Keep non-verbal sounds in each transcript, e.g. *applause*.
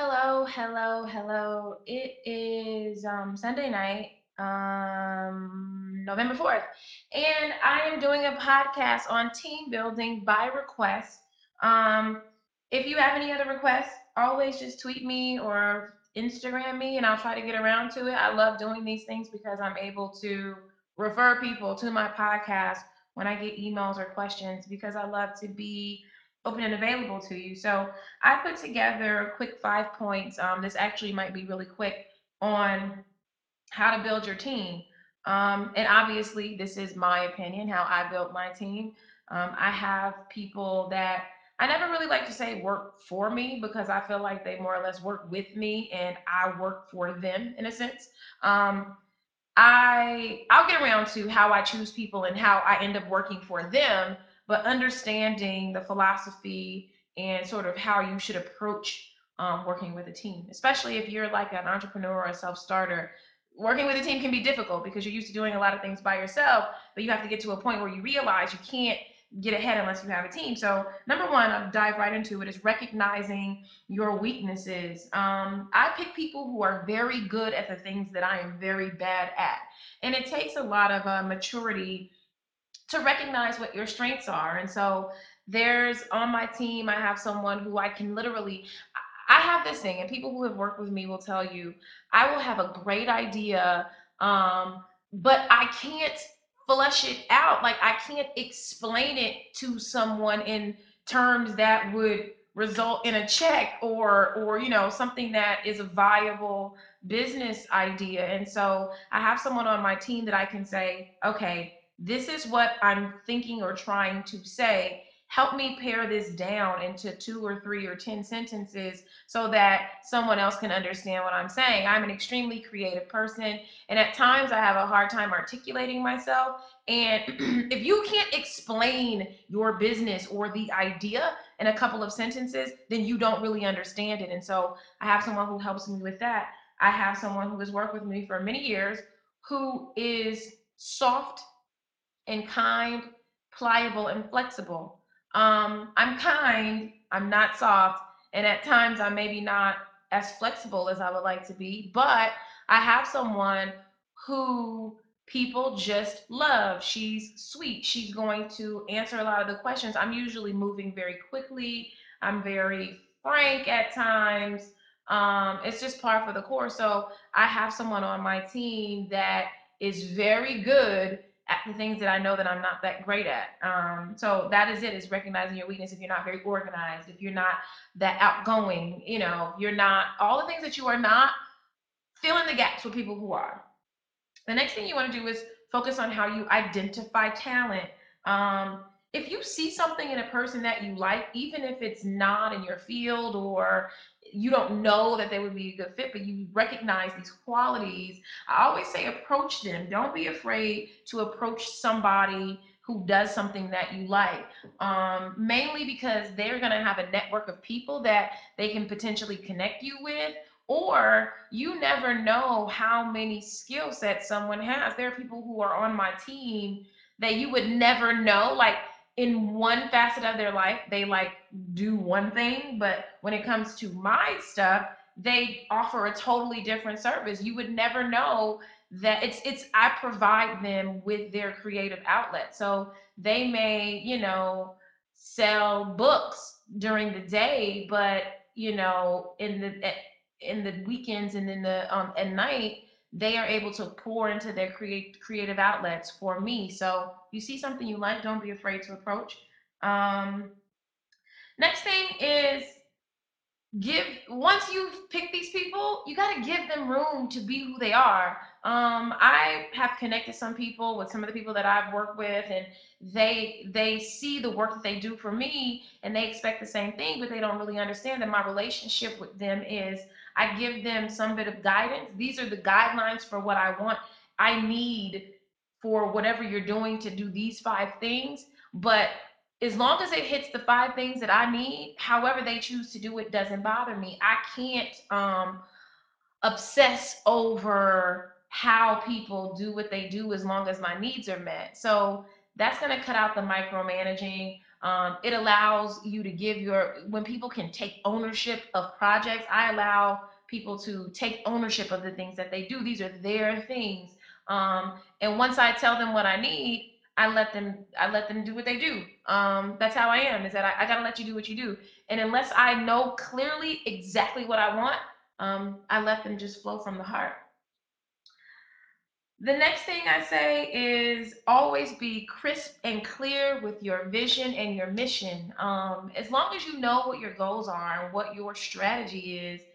Hello, hello, hello. It is um, Sunday night, um, November 4th, and I am doing a podcast on team building by request. Um, if you have any other requests, always just tweet me or Instagram me, and I'll try to get around to it. I love doing these things because I'm able to refer people to my podcast when I get emails or questions because I love to be open and available to you. So, I put together a quick five points. Um, this actually might be really quick on how to build your team. Um, and obviously, this is my opinion, how I built my team. Um, I have people that I never really like to say work for me because I feel like they more or less work with me and I work for them in a sense. Um, I I'll get around to how I choose people and how I end up working for them, but understanding the philosophy and sort of how you should approach um, working with a team, especially if you're like an entrepreneur or a self-starter. Working with a team can be difficult because you're used to doing a lot of things by yourself, but you have to get to a point where you realize you can't get ahead unless you have a team. So, number one, I'll dive right into it is recognizing your weaknesses. Um, I pick people who are very good at the things that I am very bad at. And it takes a lot of uh, maturity to recognize what your strengths are. And so there's on my team, I have someone who I can literally, I have this thing, and people who have worked with me will tell you, I will have a great idea, um, but I can't flesh it out. Like I can't explain it to someone in terms that would result in a check or or you know something that is a viable business idea and so i have someone on my team that i can say okay this is what I'm thinking or trying to say. Help me pare this down into two or three or 10 sentences so that someone else can understand what I'm saying. I'm an extremely creative person, and at times I have a hard time articulating myself. And *clears throat* if you can't explain your business or the idea in a couple of sentences, then you don't really understand it. And so I have someone who helps me with that. I have someone who has worked with me for many years who is soft and kind, pliable, and flexible. Um, I'm kind, I'm not soft, and at times I'm maybe not as flexible as I would like to be, but I have someone who people just love. She's sweet. She's going to answer a lot of the questions. I'm usually moving very quickly. I'm very frank at times. Um, it's just par for the course. So I have someone on my team that is very good at the things that I know that I'm not that great at. Um, so that is it, is recognizing your weakness if you're not very organized, if you're not that outgoing, you know, you're not all the things that you are not, fill in the gaps with people who are. The next thing you want to do is focus on how you identify talent. Um, if you see something in a person that you like, even if it's not in your field or you don't know that they would be a good fit, but you recognize these qualities, I always say approach them. Don't be afraid to approach somebody who does something that you like. Um, mainly because they're going to have a network of people that they can potentially connect you with or you never know how many skill sets someone has. There are people who are on my team that you would never know. Like in one facet of their life, they like do one thing, but when it comes to my stuff, they offer a totally different service. You would never know that it's it's I provide them with their creative outlet. So they may, you know, sell books during the day, but you know, in the in the weekends and in the um at night they are able to pour into their create creative outlets for me. So you see something you like don't be afraid to approach. Um next thing is give once you've picked these people you got to give them room to be who they are. Um, i have connected some people with some of the people that i've worked with and they they see the work that they do for me and they expect the same thing but they don't really understand that my relationship with them is i give them some bit of guidance these are the guidelines for what i want i need for whatever you're doing to do these five things but as long as it hits the five things that I need, however they choose to do it doesn't bother me. I can't um, obsess over how people do what they do as long as my needs are met. So that's going to cut out the micromanaging. Um, it allows you to give your when people can take ownership of projects. I allow people to take ownership of the things that they do. These are their things. Um, and once I tell them what I need, I let them I let them do what they do. Um, that's how I am. Is that I, I gotta let you do what you do. And unless I know clearly exactly what I want, um, I let them just flow from the heart. The next thing I say is always be crisp and clear with your vision and your mission. Um, as long as you know what your goals are and what your strategy is,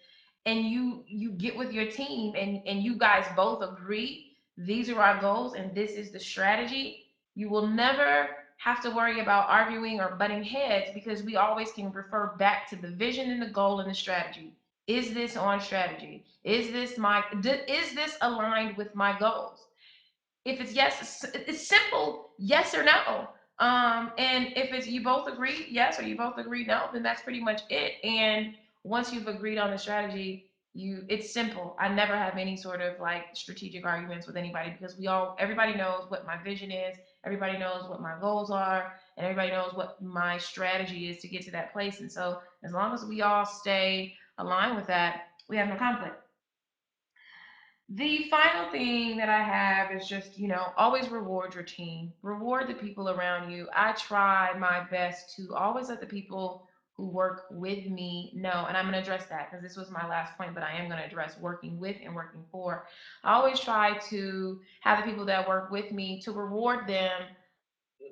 and you you get with your team and and you guys both agree these are our goals and this is the strategy, you will never have to worry about arguing or butting heads because we always can refer back to the vision and the goal and the strategy. Is this on strategy? Is this my is this aligned with my goals? If it's yes, it's simple, yes or no. Um, and if it's you both agree yes or you both agree no, then that's pretty much it. And once you've agreed on the strategy, you it's simple. I never have any sort of like strategic arguments with anybody because we all everybody knows what my vision is, everybody knows what my goals are, and everybody knows what my strategy is to get to that place. And so as long as we all stay aligned with that, we have no conflict. The final thing that I have is just, you know, always reward your team, reward the people around you. I try my best to always let the people who work with me know, and I'm going to address that because this was my last point, but I am going to address working with and working for. I always try to have the people that work with me to reward them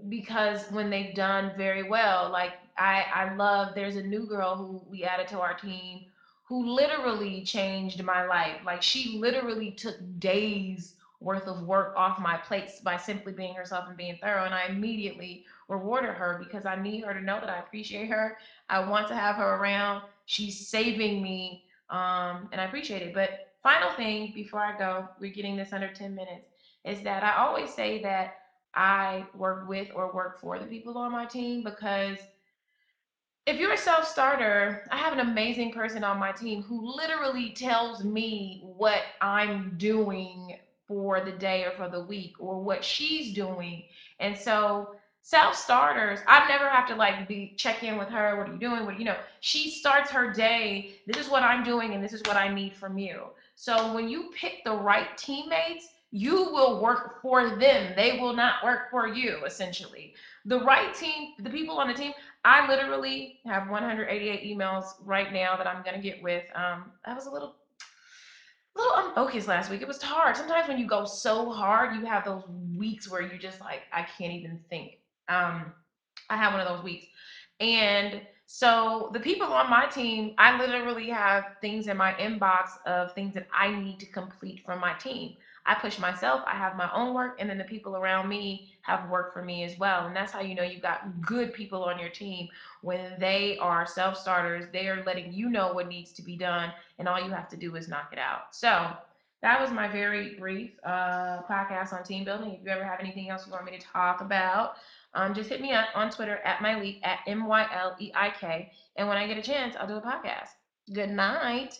because when they've done very well, like I, I love, there's a new girl who we added to our team who literally changed my life. Like she literally took days worth of work off my plates by simply being herself and being thorough. And I immediately rewarded her because I need her to know that I appreciate her. I want to have her around. She's saving me. Um, and I appreciate it. But final thing before I go, we're getting this under 10 minutes, is that I always say that I work with or work for the people on my team because if you're a self starter, I have an amazing person on my team who literally tells me what I'm doing for the day or for the week or what she's doing. And so self starters, I never have to like be check in with her. What are you doing? What you know? She starts her day. This is what I'm doing, and this is what I need from you. So when you pick the right teammates, you will work for them. They will not work for you, essentially. The right team, the people on the team, I literally have 188 emails right now that I'm gonna get with. Um, I was a little, little unfocused last week. It was hard. Sometimes when you go so hard, you have those weeks where you just like, I can't even think. Um, I have one of those weeks, and so the people on my team, I literally have things in my inbox of things that I need to complete from my team. I push myself, I have my own work, and then the people around me have work for me as well. And that's how you know you've got good people on your team. When they are self starters, they are letting you know what needs to be done, and all you have to do is knock it out. So that was my very brief uh, podcast on team building. If you ever have anything else you want me to talk about, um, just hit me up on Twitter at my Myleik at M Y L E I K. And when I get a chance, I'll do a podcast. Good night.